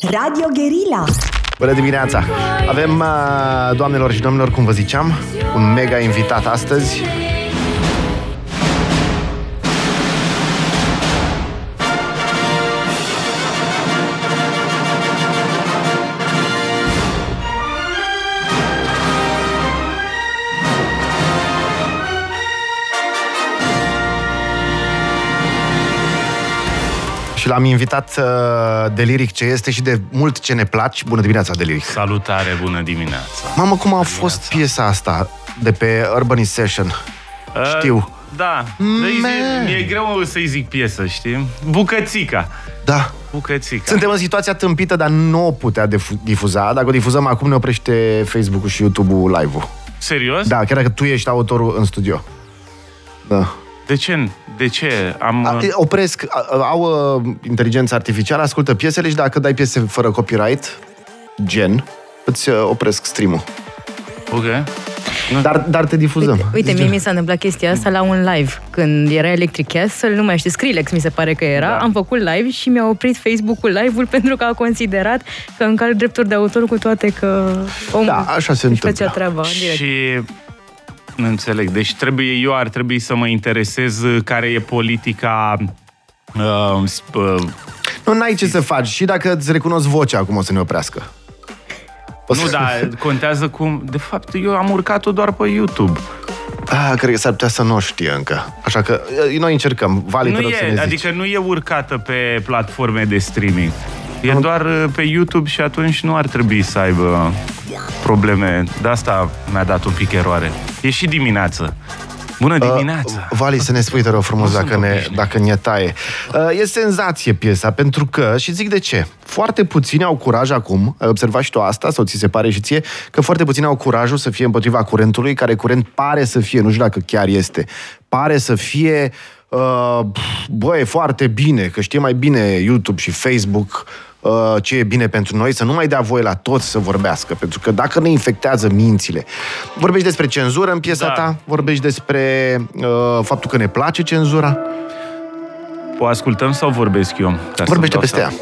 Radio Guerilla. Bună dimineața! Avem, uh, doamnelor și domnilor, cum vă ziceam, un mega invitat astăzi. L-am invitat uh, de Liric ce este și de mult ce ne place. Bună dimineața, de Liric! Salutare, bună dimineața! Mamă, cum a fost piesa asta de pe Urbanization? Uh, Știu. Da, Man. mi-e greu să-i zic piesă, știi? Bucățica. Da. Bucățica. Suntem în situația tâmpită, dar nu o putea difu- difuza. Dacă o difuzăm acum, ne oprește Facebook-ul și YouTube-ul live-ul. Serios? Da, chiar dacă tu ești autorul în studio. Da. De ce? De ce? Am... A, opresc, a- a- au uh, inteligența artificială, ascultă piesele și dacă dai piese fără copyright, gen, îți uh, opresc stream-ul. Ok. Dar, dar te difuzăm. Uite, uite Zice. mie mi s-a întâmplat chestia asta la un live. Când era Electric Castle, nu mai știu, Skrillex mi se pare că era, Da. am făcut live și mi-a oprit Facebook-ul live-ul pentru că a considerat că încalc drepturi de autor cu toate că omul Da, așa se își făcea întâmplă. treaba în direct. Și nu înțeleg. Deci trebuie, eu ar trebui să mă interesez care e politica uh, sp- uh, Nu, n-ai ce să faci. Și dacă îți recunosc vocea, acum o să ne oprească. O să... nu, dar contează cum... De fapt, eu am urcat-o doar pe YouTube. Ah, cred că s-ar putea să nu o știe încă. Așa că uh, noi încercăm. Vali, Nu te rog să ne e, zici. adică nu e urcată pe platforme de streaming. E doar uh, pe YouTube și atunci nu ar trebui să aibă probleme. De asta mi-a dat un pic eroare. E și dimineață. Bună dimineața! Uh, Vali, să ne spui, te rog frumos, Nu sunt dacă ne, obișnuit. dacă ne taie. Uh, E senzație piesa, pentru că, și zic de ce, foarte puțini au curaj acum, ai observat și tu asta, sau ți se pare și ție, că foarte puțini au curajul să fie împotriva curentului, care curent pare să fie, nu știu dacă chiar este, pare să fie, uh, băi, foarte bine, că știe mai bine YouTube și Facebook uh, ce e bine pentru noi, să nu mai dea voie la toți să vorbească, pentru că dacă ne infectează mințile. Vorbești despre cenzură în piesa Da. ta, vorbești despre uh, faptul că ne place cenzura. O ascultăm sau vorbesc eu? Ca să Vorbește dau peste seama?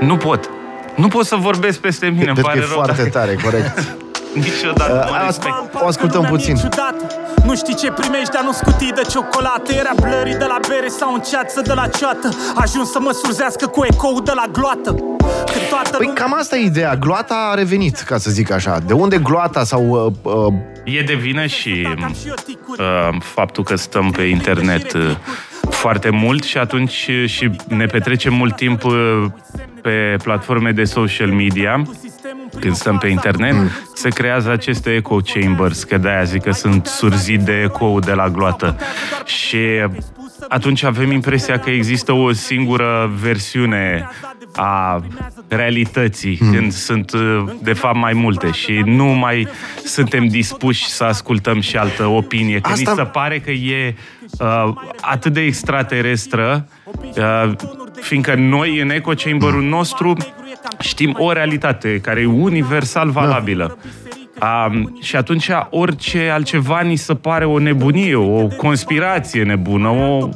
Nu pot. Nu pot să vorbesc peste mine, îmi Cred că pare e rău. foarte dar tare, corect. Niciodată Uh, mă as- respect. o ascultăm Lumea puțin. mi-e ciudată. Nu știi ce primești, dar nu scutii de ciocolată. Era blurry de la bere sau în ceață de la ceată. Ajuns să mă surzească cu ecou de la gloată. Când toată Păi lumea... cam asta e ideea. Gloata a revenit, ca să zic așa. De unde gloata sau... Uh, uh, E de vină și uh, faptul că stăm pe internet uh, foarte mult și atunci uh, și ne petrecem mult timp uh, pe platforme de social media când stăm pe internet, se creează aceste echo chambers, că de-aia zic că sunt surzit de eco de la gloată. Și atunci avem impresia că există o singură versiune a realității, Hmm. când sunt uh, de fapt mai multe și nu mai suntem dispuși să ascultăm și altă opinie, că Asta- ni se pare că e uh, atât de extraterestră, uh, fiindcă noi în echo chamber-ul nostru știm o realitate care e universal valabilă. Um, și atunci orice altceva ni se pare o nebunie, o conspirație nebună, o...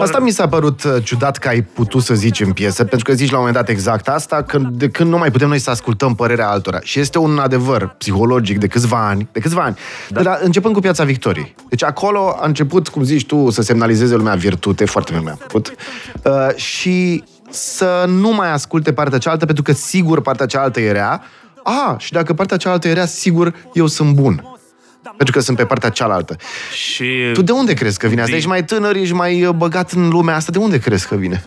Asta mi s-a părut uh, ciudat că ai putut să zici în piesă, pentru că zici la un moment dat exact asta, când, de când nu mai putem noi să ascultăm părerea altora. Și este un adevăr psihologic de câțiva ani, de câțiva ani, da. de la, începând cu Piața Victoriei. Deci acolo a început, cum zici tu, să semnalizeze lumea virtute, foarte mult mi-a plăcut, uh, și să nu mai asculte partea cealaltă, pentru că sigur partea cealaltă e rea. A, și dacă partea cealaltă e rea, sigur eu sunt bun. Pentru că sunt pe partea cealaltă. Și Tu de unde crezi că vine asta? Din- Ești mai tânăr, ești mai uh, băgat în lumea asta. De unde crezi că vine?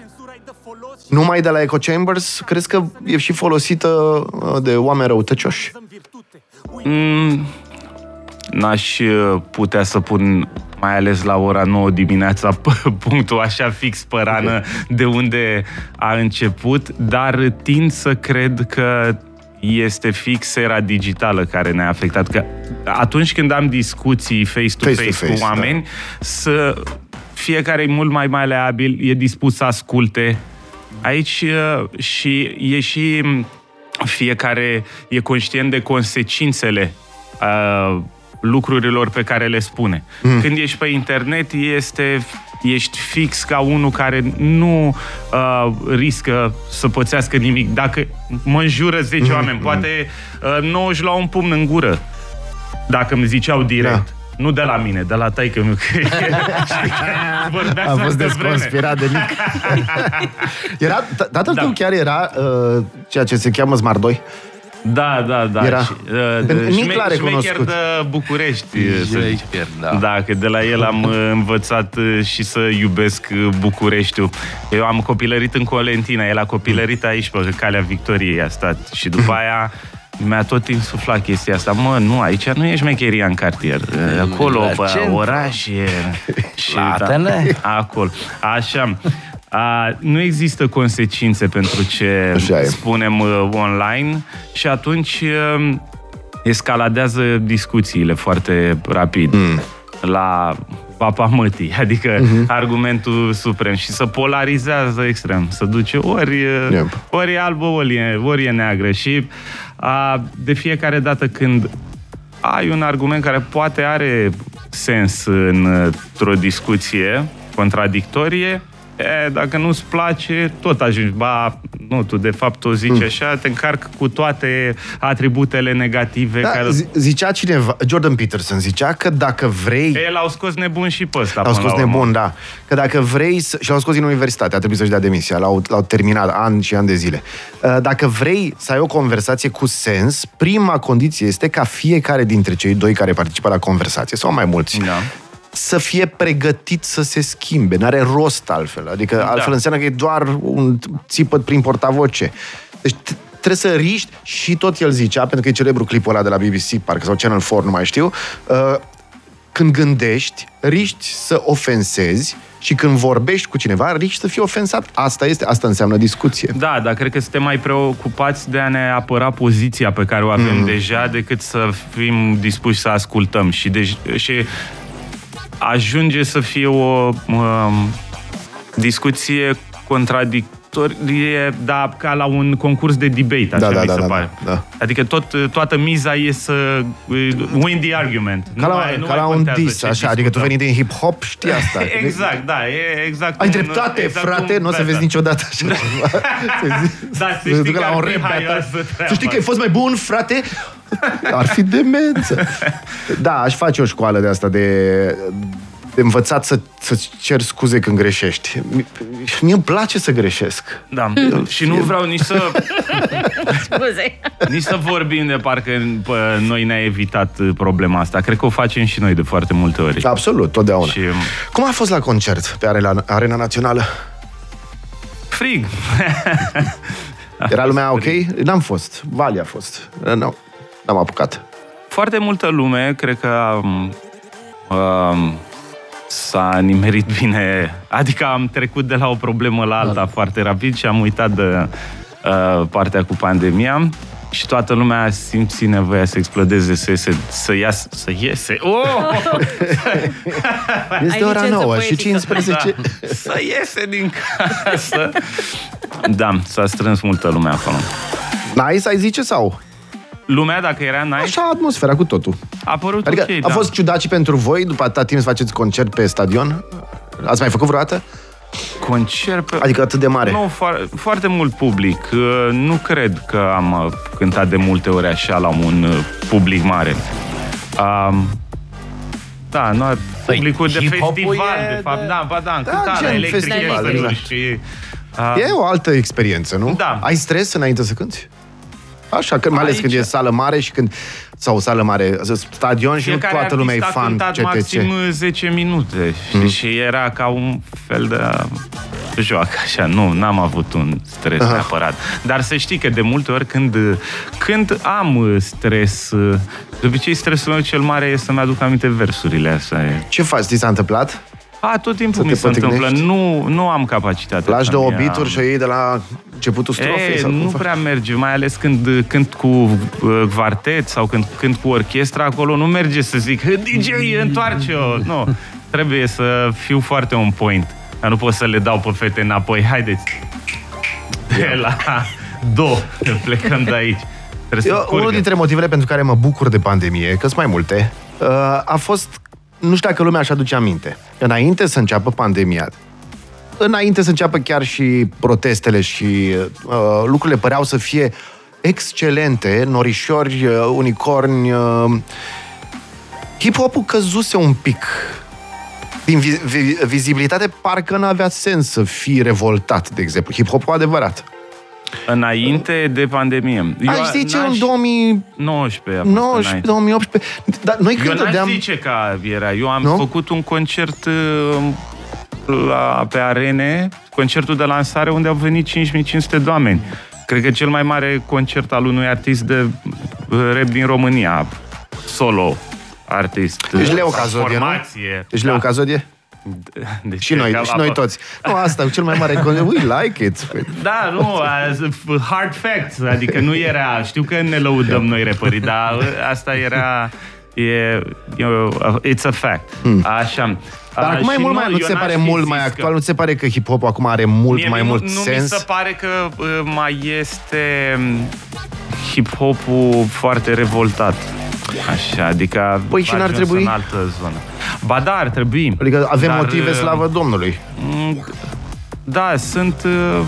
Numai de la Echo Chambers? Crezi că e și folosită uh, de oameni răutăcioși? Mm, n-aș uh, putea să pun mai ales la ora 9 dimineața p- punctul așa fix pe rană de unde a început, dar tind să cred că este fix era digitală care ne-a afectat. Că atunci când am discuții face-to-face, Face-to-face, cu da. oameni, să fiecare e mult mai maleabil, e dispus să asculte. Aici uh, și e și m, fiecare e conștient de consecințele uh, lucrurilor pe care le spune. Mm. Când ești pe internet, este ești fix ca unul care nu uh, riscă să pățească nimic. Dacă mă înjură 10 mm-hmm. oameni, poate uh, 9 își luau un pumn în gură, dacă îmi ziceau direct. Da. Nu de la mine, de la taică meu. A fost desconspirat de mic. era, tatăl da. tău chiar era uh, ceea ce se cheamă Smart 2? Da, da, da. Era. Și, uh, Nici l-a recunoscut. de București. Șmecher, da. Da, că de la el am uh, învățat uh, și să iubesc uh, Bucureștiul. Eu am copilărit în Colentina, el a copilărit aici, pe Calea Victoriei a stat. Și după aia mi-a tot insuflat chestia asta. Mă, nu, aici nu e șmecheria în cartier. Acolo, pe oraș e... Și, da, acolo. Așa. A, nu există consecințe pentru ce spunem uh, online și atunci uh, escaladează discuțiile foarte rapid. Mm. La papa mătii, adică mm-hmm. argumentul suprem și să polarizează extrem, să duce ori, yep. ori e albă, ori e, ori e neagră și a, de fiecare dată când ai un argument care poate are sens într-o discuție contradictorie, e, dacă nu-ți place, tot ajungi. Ba, nu, tu de fapt o zici mm. așa, te încarc cu toate atributele negative. Da, care... Zicea cineva, Jordan Peterson zicea că dacă vrei... El l-au scos nebun și pe ăsta. L-au scos nebun, da. Că dacă vrei să... Și l-au scos din universitate, a trebuit să-și dea demisia. L-au, l-au terminat ani și ani de zile. Uh, dacă vrei să ai o conversație cu sens, prima condiție este ca fiecare dintre cei doi care participă la conversație, sau mai mulți, da să fie pregătit să se schimbe. N-are rost altfel. Adică da. altfel înseamnă că e doar un țipăt prin portavoce. Deci trebuie să riști și tot el zicea, pentru că e celebru clipul ăla de la BBC, parcă, sau Channel 4, nu mai știu, uh, când gândești, riști să ofensezi și când vorbești cu cineva, riști să fii ofensat. Asta este, asta înseamnă discuție. Da, dar cred că suntem mai preocupați de a ne apăra poziția pe care o avem mm. deja decât să fim dispuși să ascultăm. Și, de, și ajunge să fie o um, discuție contradictorie, dar ca la un concurs de debate, așa da, da, mi da, se da, pare. Da, da. Adică tot, toată miza e să uh, win the argument. Ca la, nu ca la un dis, așa, adică tu veni din hip-hop, știi asta. exact, da, e exact Ai cum, dreptate, exact frate, nu o să vezi niciodată așa da. ceva. da, să știi că la un rap Să știi că ai fost mai bun, frate? Ar fi demență. Da, aș face o școală de asta de de învățat să, să cer scuze când greșești. Mie îmi place să greșesc. Da, și nu vreau nici să... Scuze. Nici să vorbim de parcă pă, noi ne-a evitat problema asta. Cred că o facem și noi de foarte multe ori. Absolut, totdeauna. Și... Cum a fost la concert pe Arena, Arena Națională? Frig. Era lumea ok? N-am fost. Vali a fost. Nu, n-am apucat. Foarte multă lume, cred că um, um, s-a nimerit bine. Adică am trecut de la o problemă la alta da. foarte rapid și am uitat de uh, partea cu pandemia și toată lumea a simțit nevoia să explodeze, să iese, să iasă, să iese. Oh! este ora nouă și 15. Da. Să iese din casă. Da, s-a strâns multă lume acolo. Nice, ai zice sau? Lumea, dacă era nice... Așa, atmosfera cu totul. A părut adică ok, a da. fost ciudat și pentru voi, după atâta timp să faceți concert pe stadion? Ați mai făcut vreodată? Concert pe... Adică atât de mare? Nu, fo- foarte mult public. Uh, nu cred că am uh, cântat de multe ori așa la un uh, public mare. Um, da, nu, păi, publicul de festival, de fapt. De... Da, ba da, da cântarea electrică exact. și... Uh, e o altă experiență, nu? Da. Ai stres înainte să cânti? Așa, că mai ales când e sală mare și când sau sală mare, stadion și nu toată lumea e fan CTC. maxim 10 minute mm. și era ca un fel de joacă, așa, nu, n-am avut un stres Aha. neapărat. Dar să știi că de multe ori când, când am stres, de obicei stresul meu cel mare e să-mi aduc aminte versurile astea. Ce faci? Ți s-a întâmplat? A, tot timpul mi se întâmplă. Nu, nu am capacitatea. Lași de obituri și ei de la începutul strofei? E, sau nu prea merge, mai ales când cânt cu uh, quartet sau când cânt cu orchestra, acolo nu merge să zic DJ, întoarce-o! Nu, trebuie să fiu foarte on point. Dar nu pot să le dau pe fete înapoi. Haideți! De la do, plecăm de aici. Eu, unul dintre motivele pentru care mă bucur de pandemie, că sunt mai multe, uh, a fost nu știu dacă lumea își aduce aminte. Înainte să înceapă pandemia, înainte să înceapă chiar și protestele și uh, lucrurile păreau să fie excelente, norișori, uh, unicorni. Uh, hip-hopul căzuse un pic. Din vi- vi- vizibilitate, parcă nu avea sens să fii revoltat, de exemplu. Hip-hopul adevărat. Înainte de pandemie. Aș zice n-aș- în 2000... 19 a fost 19, înainte. 2018. Dar noi Eu când n-aș dădeam... zice că era. Eu am Nu? făcut un concert uh, la, pe arene, concertul de lansare, unde au venit 5500 de oameni. Cred că cel mai mare concert al unui artist de uh, rap din România. Solo artist. Deci Leo Sau Cazodie, nu? formație. Deci Leu Da. Cazodie? Deci Și noi, că- și noi toți. Nu, asta, cel mai mare... con- We like it. Da, nu, as- hard facts, adică nu era, știu că ne lăudăm noi repării, dar asta era, e, e, it's a fact. Așa. Hmm. Dar A, acum e și mult mai, nu eu ți se n-aș pare fi mult zis mai că- actual? Nu ți se pare că hip-hop acum are mult Mie mai nu, mult nu sens? mi se pare că uh, mai este um, hip-hopul foarte revoltat. Așa, adică Păi și a n-ar ajuns trebui? în altă zonă. Ba da, ar trebui. Adică avem Dar, motive, uh, slavă Domnului. Mm, Da, sunt uh,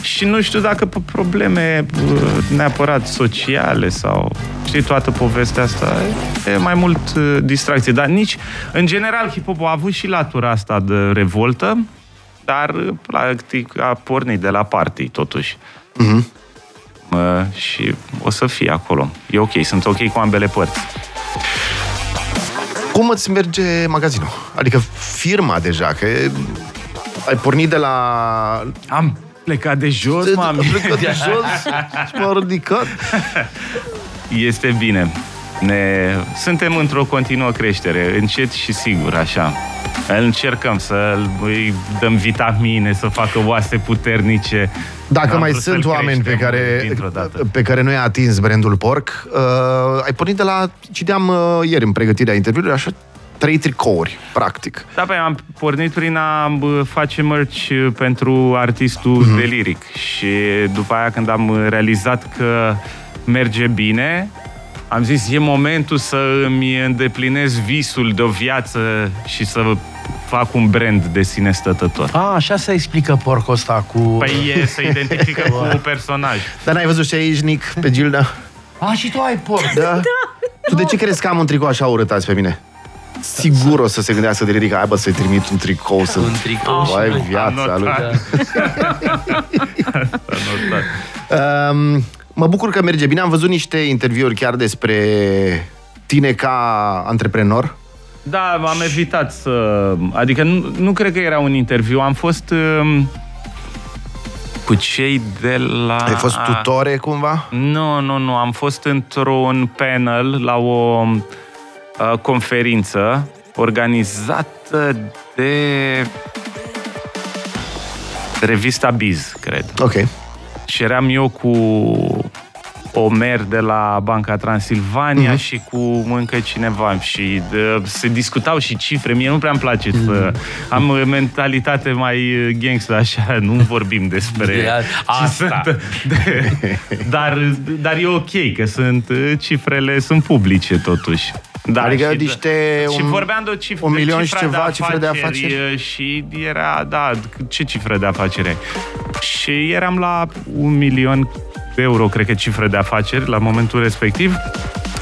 și nu știu dacă pe probleme uh, neapărat sociale sau știi toată povestea asta e mai mult uh, distracție, dar nici în general hip-hop a avut și latura asta de revoltă, dar uh, practic a pornit de la party totuși. Mhm. Uh, și o să fie acolo. E ok, sunt ok cu ambele părți. Cum îți merge magazinul? Adică firma deja, că e- ai pornit de la... Am plecat de jos, Am mami. plecat de jos și m-am ridicat. Este bine. Ne... Suntem într-o continuă creștere, încet și sigur, așa. Încercăm să îi dăm vitamine, să facă oase puternice. Dacă Am mai vrut sunt să-l oameni pe creștem care, dintr-o dată. pe care nu i-a atins brandul porc, uh, ai pornit de la, citeam uh, ieri în pregătirea interviului, așa, trei tricouri, practic. Da, păi am pornit prin a bă, face merch uh, pentru artistul Mhm. de liric și după aia când am realizat că merge bine, am zis, e momentul să îmi îndeplinesc visul de o viață și să fac un brand de sine stătător. A, așa se explică porcul ăsta cu... Păi e, se identifică cu un personaj. Dar n-ai văzut și aici, Nic, pe Gilda? A, și tu ai porc. Da? Tu de ce crezi că am un tricou așa urât azi pe mine? Sigur o să se gândească de ridică, hai bă, să-i trimit un tricou să... Un tricou și Vai, noi. viața lui. Anotat. Anotat. Um, mă bucur că merge bine. Am văzut niște interviuri chiar despre tine ca antreprenor. Da, am evitat să... Adică nu, nu cred că era un interviu. Am fost um, cu cei de la... Ai fost tutore cumva? Nu, nu, nu. Am fost într-un panel la o uh, conferință organizată de revista Biz, cred. Ok. Și eram eu cu Omer de la Banca Transilvania mm-hmm. și cu încă cineva și de, se discutau și cifre. Mie nu prea-mi place mm-hmm. să am uh, mentalitate mai uh, gangster, așa, nu vorbim despre De a- ce asta. Sunt, de, dar, dar e ok, că sunt uh, cifrele sunt publice totuși. Da, Adică și, niște și un- vorbeam de o cifră un de milion și cifra ceva de cifre de afaceri, afaceri? și era, da, ce cifră de afaceri ai? Și eram la un milion de euro, cred că cifră de afaceri la momentul respectiv.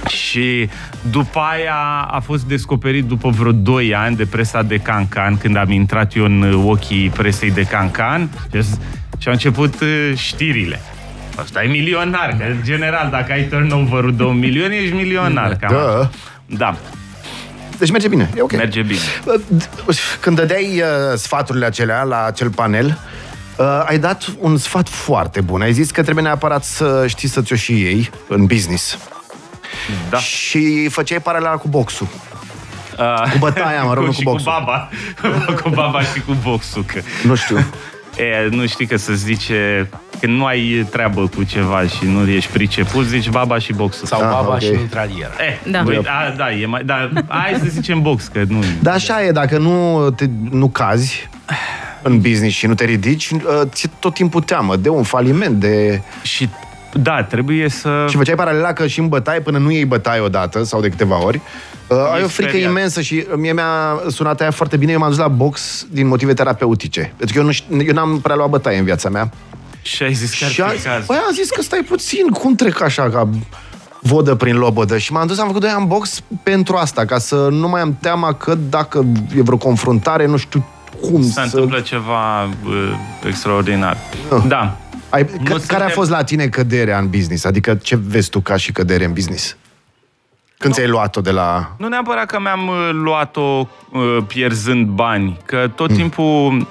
Și după aia a fost descoperit după vreo 2 ani de presa de Cancan, când am intrat eu în ochii presei de Cancan și și au început uh, știrile. Asta e milionar, că în general dacă ai turnover-ul de un milion, ești milionar. Cam Da. așa. Da, Deci merge bine, e ok. merge bine. Când dădeai uh, sfaturile acelea la acel panel, uh, ai dat un sfat foarte bun. Ai zis că trebuie neapărat să știi să ți-o și iei în business. Da. Și făceai paralela cu boxul. Uh, Cu bătaia, mă rog, nu cu și boxul. cu baba. cu baba și cu boxul. Că, Nu știu. e, nu știi că se zice când nu ai treabă cu ceva și nu ești priceput, zici baba și boxul. Sau Ah, baba ok. și mitralieră. Eh, Da. Băi, a, da, e mai, da, hai să zicem box, că nu... Dar așa e, dacă nu, te, nu cazi în business și nu te ridici, uh, ți tot timpul teamă de un faliment, de... Și da, trebuie să... Și făceai paralela că și în bătaie, până nu iei bătaie odată sau de câteva ori, Uh, ai E o frică speriat. imensă și mie mi-a sunat aia foarte bine. Eu m-am dus la box din motive terapeutice. Pentru că eu, nu știu, eu n-am prea luat bătaie în viața mea. Și ai zis că ar Și a, fi caz. păi am zis că stai puțin, cum trec așa ca vodă prin lobodă și m-am dus, am făcut doi ani box pentru asta, ca să nu mai am teama că dacă e vreo confruntare, nu știu cum Se să... întâmplă ceva uh, extraordinar. Ah. Da. Ai, Nu ca, care a suntem- fost la tine căderea în business? Adică ce vezi tu ca și cădere în business? Când ți-ai luat-o de la... Nu neapărat că mi-am uh, luat-o uh, pierzând bani, că tot Hmm. timpul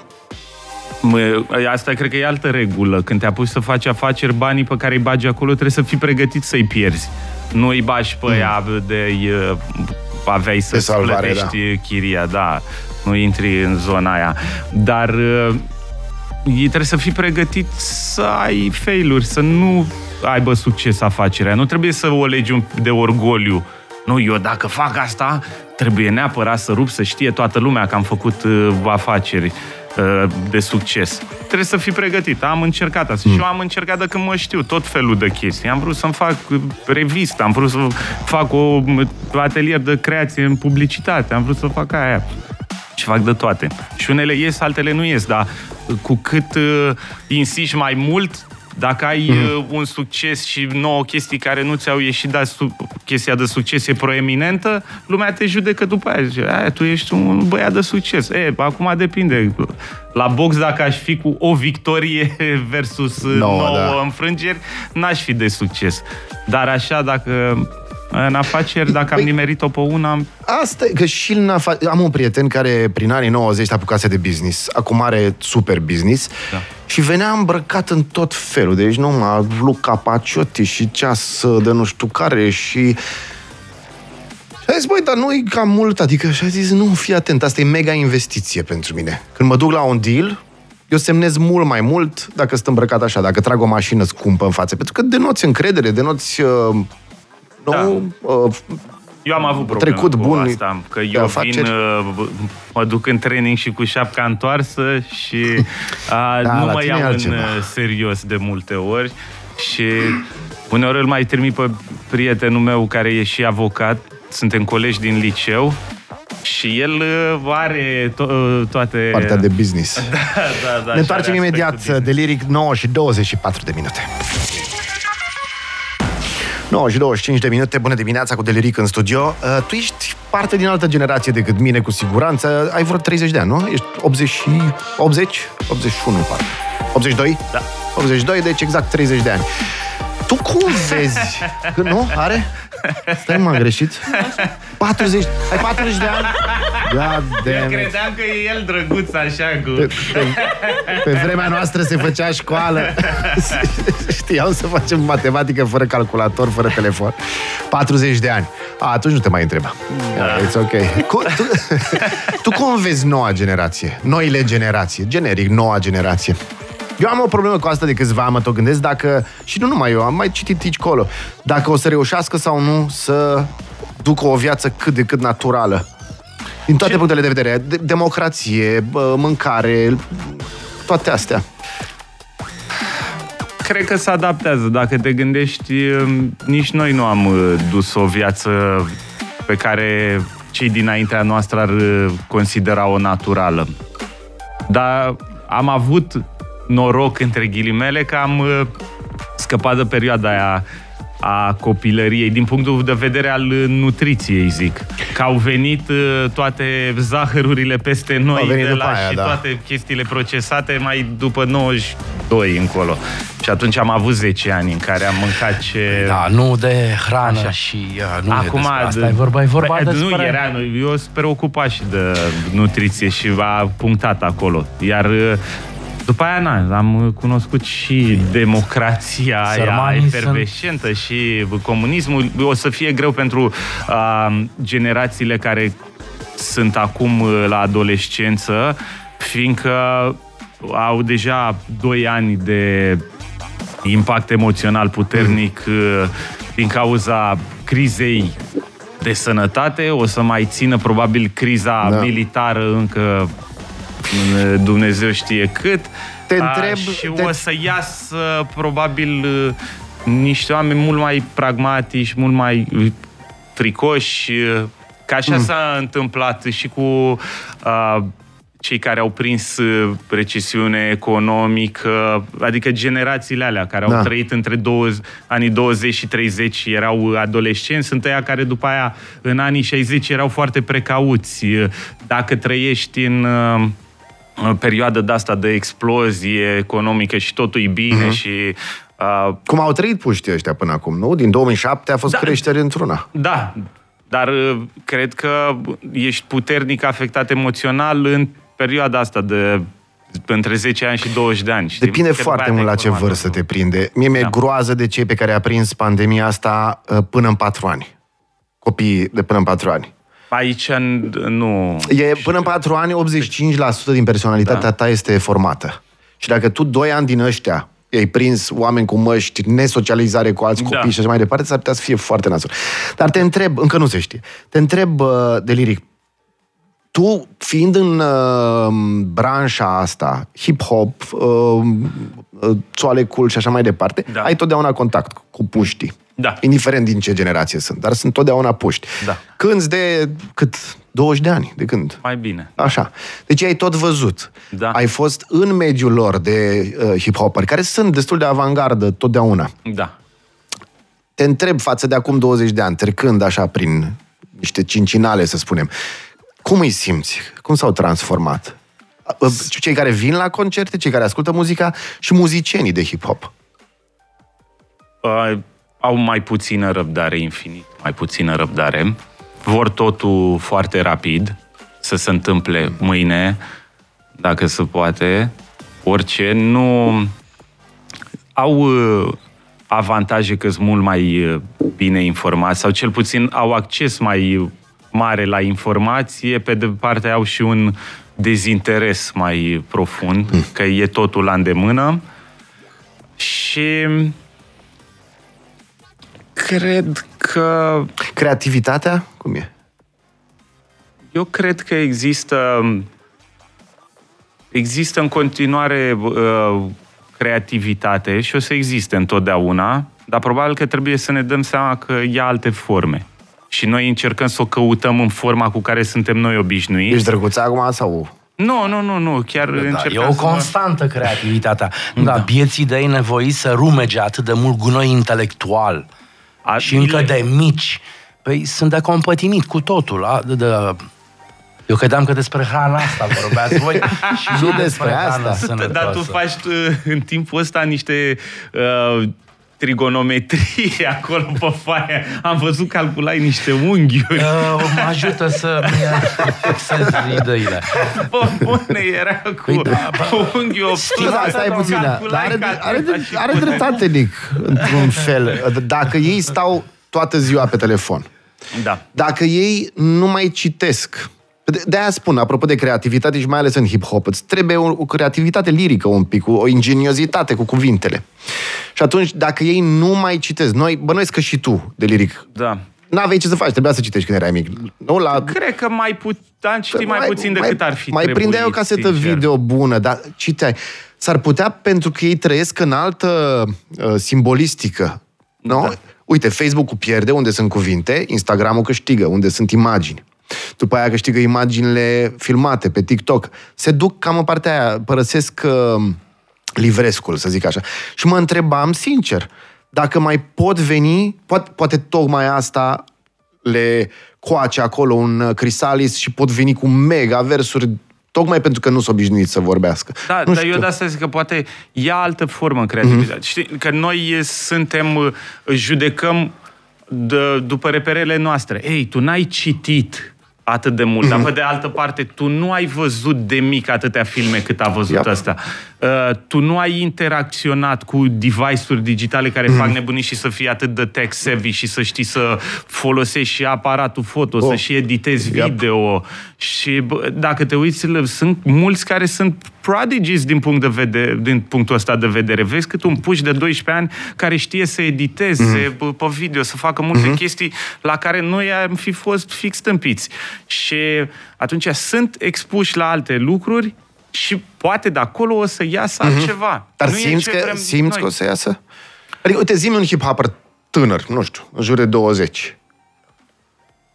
mă, asta cred că e altă regulă. Când te apuci să faci afaceri, banii pe care îi bagi acolo trebuie să fii pregătit să-i pierzi. Nu îi bagi pe ea de uh, aveai să Hmm. De salvare, plătești chiria, da. Nu intri în zona aia. Dar uh, ei trebuie să fii pregătit să ai failuri, să nu aibă succes afacerea. Nu trebuie să o legi un- de orgoliu. Nu, eu dacă fac asta, trebuie neapărat să rup, să știe toată lumea că am făcut uh, afaceri uh, de succes. Trebuie să fii pregătit. Am încercat asta. Și eu am încercat de când mă știu tot felul de chestii. Am vrut să-mi fac uh, revistă, am vrut să fac o m- atelier de creație în publicitate, am vrut să fac aia și fac de toate. Și unele ies, altele nu ies, dar cu cât uh, insiști mai mult, dacă ai uh, un succes și nouă chestii care nu ți-au ieșit, dar su- chestia de succes e proeminentă, lumea te judecă după aia. Zice, "Aia, tu ești un băiat de succes. E, acum depinde. La box, dacă aș fi cu o victorie versus uh, Nouă, nouă da. înfrângeri, n-aș fi de succes. Dar așa, dacă în afaceri, dacă am Păi- nimerit-o pe una, am Asta e, că și în afa- am un prieten care prin anii 90 a apucase de business, acum are super business. Da. și venea îmbrăcat în tot felul, deci numai Luca Paciotti și ceas de nu știu care și și a zis, băi, dar nu e cam mult, adică și a zis, nu, fii atent, asta e mega investiție pentru mine. Când mă duc la un deal, eu semnez mult mai mult dacă sunt îmbrăcat așa, dacă trag o mașină scumpă în față, pentru că denoți încredere, denoți uh, nou, uh, Eu am avut probleme trecut cu bun asta, că de eu afaceri. vin, uh, mă duc în training și cu șapca întoarsă și a, Da, nu la mă tine e iau în altceva. uh, serios de multe ori și uneori îl mai trimit pe prietenul meu care e și avocat, suntem colegi din liceu și el uh, are to- uh, toate... partea de business. Da, da, da, Ne întoarcem și are imediat aspectul de Liric 9 și 24 de minute. 9 și 25 de minute, bună dimineața cu Deliric în studio. Uh, tu ești parte din altă generație decât mine, cu siguranță. Ai vreo 30 de ani, nu? Ești 80 și... 80? 81, parcă. 82? Da. 82, deci exact 30 de ani. Tu cum vezi? Că nu? Are? Stai, m-am greșit. 40. Ai 40 de ani? Da, Eu de credeam că e el drăguț așa cu... pe, pe, pe vremea noastră se făcea școală. Știam să facem matematică fără calculator, fără telefon. 40 de ani. A, atunci nu te mai întreba. Da. It's ok. Cu, tu, tu cum vezi noua generație? Noile generații. Generic, noua generație. Eu am o problemă cu asta de câțiva ani, mă tot gândesc dacă, și nu numai eu, am mai citit aici colo, dacă o să reușească sau nu să ducă o viață cât de cât naturală. Din toate Ce- punctele de vedere. De- democrație, bă, mâncare, toate astea. Cred că se adaptează. Dacă te gândești, um, nici noi nu am uh, dus o viață pe care cei dinaintea noastră ar uh, considera-o naturală. Dar am avut noroc, între ghilimele, că am uh, scăpat de perioada aia a copilăriei, din punctul de vedere al uh, nutriției, zic. Că au venit uh, toate zahărurile peste noi Au venit de după la aia, și da. toate chestiile procesate mai după 92 încolo. Și atunci am avut 10 ani în care am mâncat ce... Da, nu de hrană Așa. și uh, nu Acum, e despre asta de- e vorba, e vorba Bă, despre... Nu, era, eu sunt preocupat și de nutriție și a punctat acolo. Iar uh, după aia, na, am cunoscut și democrația aia Sărmanii efervescentă și comunismul. O să fie greu pentru uh, generațiile care sunt acum uh, la adolescență, fiindcă au deja 2 ani de impact emoțional puternic uh, din cauza crizei de sănătate, o să mai țină probabil criza Da. da. militară încă uh, Dumnezeu știe cât. Te A, întreb- Și te- o să iasă probabil uh, niște oameni mult mai pragmatici, mult mai uh, fricoși, uh, Ca așa mm. s-a întâmplat și cu uh, cei care au prins uh, recesiune economică, adică generațiile alea care Da. au trăit între 20, anii 20 și 30 erau adolescenți, sunt aia care după aia în anii 60 erau foarte precauți. Dacă trăiești în uh, în perioadă de asta de explozie economică și totul e bine Mhm. și uh, Cum au trăit puștii ăștia până acum, nu? Din 2007 a fost Da. creștere într-una. Da, dar uh, cred că ești puternic afectat emoțional în perioada asta de între 10 ani și 20 de ani. știi? Depinde Că după foarte aia mult la te-ai ce informat. vârstă te prinde. Mie mi-e Da. groază de cei pe care a prins pandemia asta uh, până în patru ani. Copiii de până în patru ani. Aici n- nu... E, până în patru ani, 85% din personalitatea Da. ta este formată. Și dacă tu doi ani din ăștia ai prins oameni cu măști, nesocializare cu alți Da. copii și așa mai departe, s-ar putea să fie foarte nasol. Dar te întreb, încă nu se știe, te întreb, uh, Deliric, tu, fiind în uh, branșa asta, hip-hop, uh, uh, țoale cool și așa mai departe, Da. ai totdeauna contact cu puștii. Da. Indiferent din ce generație sunt, dar sunt totdeauna puști. Da. Cânți de cât? 20 de ani, de când? Mai bine. Așa. Deci ai tot văzut. Da. Ai fost în mediul lor de uh, hip-hoperi, care sunt destul de avangardă totdeauna. Da. Te întreb față de acum 20 de ani, trecând așa prin niște cincinale, să spunem, cum îi simți? Cum s-au transformat? Uh, Cei care vin la concerte, cei care ascultă muzica și muzicienii de hip-hop. Uh, au mai puțină răbdare, infinit mai puțină răbdare. Vor totul foarte rapid, să se întâmple mâine, dacă se poate, orice. Nu au uh, avantaje că sunt mult mai uh, bine informați sau cel puțin au acces mai mare la informație, pe de parte au și un dezinteres mai profund, că e totul la îndemână. Și cred că Creativitatea? Cum e? eu cred că există există în continuare uh, creativitate și o să existe întotdeauna, dar probabil că trebuie să ne dăm seama că ia alte forme. Și noi încercăm să o căutăm în forma cu care suntem noi obișnuiți. Ești drăguț acum sau... Nu, nu, nu, nu, chiar Da, încercăm e o să mă- constantă creativitatea. Da, bieții de ei nevoiți să rumege atât de mult gunoi intelectual. A- și încă de mici. Păi sunt de compătimit cu totul. A, de, de, eu credeam că despre hrana asta vorbeați voi și nu despre despre asta. asta. Da, Dar tu faci uh, în timpul ăsta niște uh, trigonometrie acolo pe foaie. Am văzut calculai niște unghiuri. Uh, mă ajută să fixez ideile. Bă, bune, era cu, Păi da, cu unghiul obtus. Bă, da, stai puțin, da. Calculai Dar are, ca are, atâta și are până- dreptate, Nic, într-un fel. Dacă ei stau toată ziua pe telefon, Da. dacă ei nu mai citesc, de- de-aia spun, apropo de creativitate și mai ales în hip-hop, îți trebuie o, o creativitate lirică un pic, o ingeniozitate cu cuvintele. Și atunci, dacă ei nu mai citesc, noi, bănuiesc că și tu, de liric, Da. n-aveai ce să faci, trebuia să citești când erai mic. Nu, la, Cred că mai puțin, știi mai, puțin decât ar fi Mai trebuit, prindeai o casetă sincer. video bună, dar citeai. S-ar putea pentru că ei trăiesc în altă uh, simbolistică. Nu? Da. Uite, Facebook-ul pierde unde sunt cuvinte, Instagram-ul câștigă unde sunt imagini. După aia câștigă imaginile filmate pe TikTok. Se duc cam în partea aia, părăsesc uh, livrescul, să zic așa. Și mă întrebam, sincer, dacă mai pot veni, poate, poate tocmai asta le coace acolo un uh, Crisalis și pot veni cu mega versuri tocmai pentru că nu sunt obișnuiți să vorbească. Da, nu dar eu de asta zic că poate ia altă formă în creativitate. Mm-hmm. Știi, că noi e, suntem, uh, judecăm de, după reperele noastre. Ei, tu n-ai citit atât de mult, mm-hmm. dar pe de altă parte, tu nu ai văzut de mic atâtea filme cât a văzut Yep. ăsta. Uh, tu nu ai interacționat cu device-uri digitale care mm-hmm. fac nebunii și să fii atât de tech savvy și să știi să folosești și aparatul foto, oh. Oh. să și editezi Yep. video. Și bă, dacă te uiți, le- sunt mulți care sunt prodigies din, punct de vedere, din punctul ăsta de vedere. Vezi cât un puș de 12 ani care știe să editeze mm-hmm. pe video, să facă multe mm-hmm. chestii la care noi am fi fost fix tâmpiți. Și atunci sunt expuși la alte lucruri și poate de acolo o să iasă mm-hmm. altceva. Dar Nu e simți, ce că, vrem simți noi. că o să iasă? Adică, uite, zi un hip-hopper tânăr, nu știu, în jur de 20.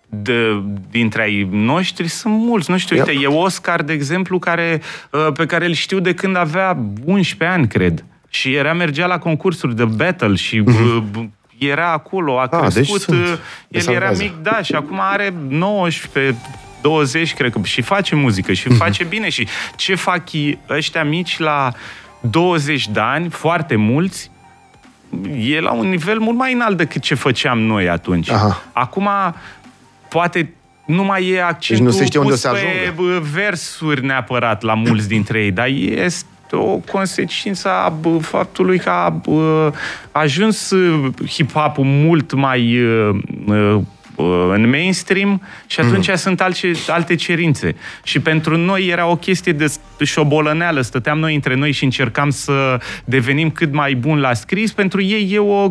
de, dintre ai noștri sunt mulți. Nu știu, Yep. uite, e Oscar, de exemplu, care, uh, pe care îl știu de când avea 11 ani, cred. Și era, mergea la concursuri de battle și uh, era acolo, a Mhm. Ah, deci crescut. sunt. uh, Le el era salvează. mic, da, și acum are 19, 20, cred că, și face muzică și Mhm. face bine. Și ce fac ei- ăștia mici la 20 de ani, foarte mulți, e la un nivel mult mai înalt decât ce făceam noi atunci. Aha. Acum, poate nu mai e accentul Deci nu se știe unde pus o să pe ajungă. bă, versuri neapărat la mulți dintre ei, dar este o consecință a bă, faptului că a bă, ajuns uh, hip-hop-ul mult mai uh, uh, în mainstream și atunci mm. sunt alte, alte cerințe. Și pentru noi era o chestie de șobolăneală. Stăteam noi între noi și încercam să devenim cât mai buni la scris. Pentru ei e o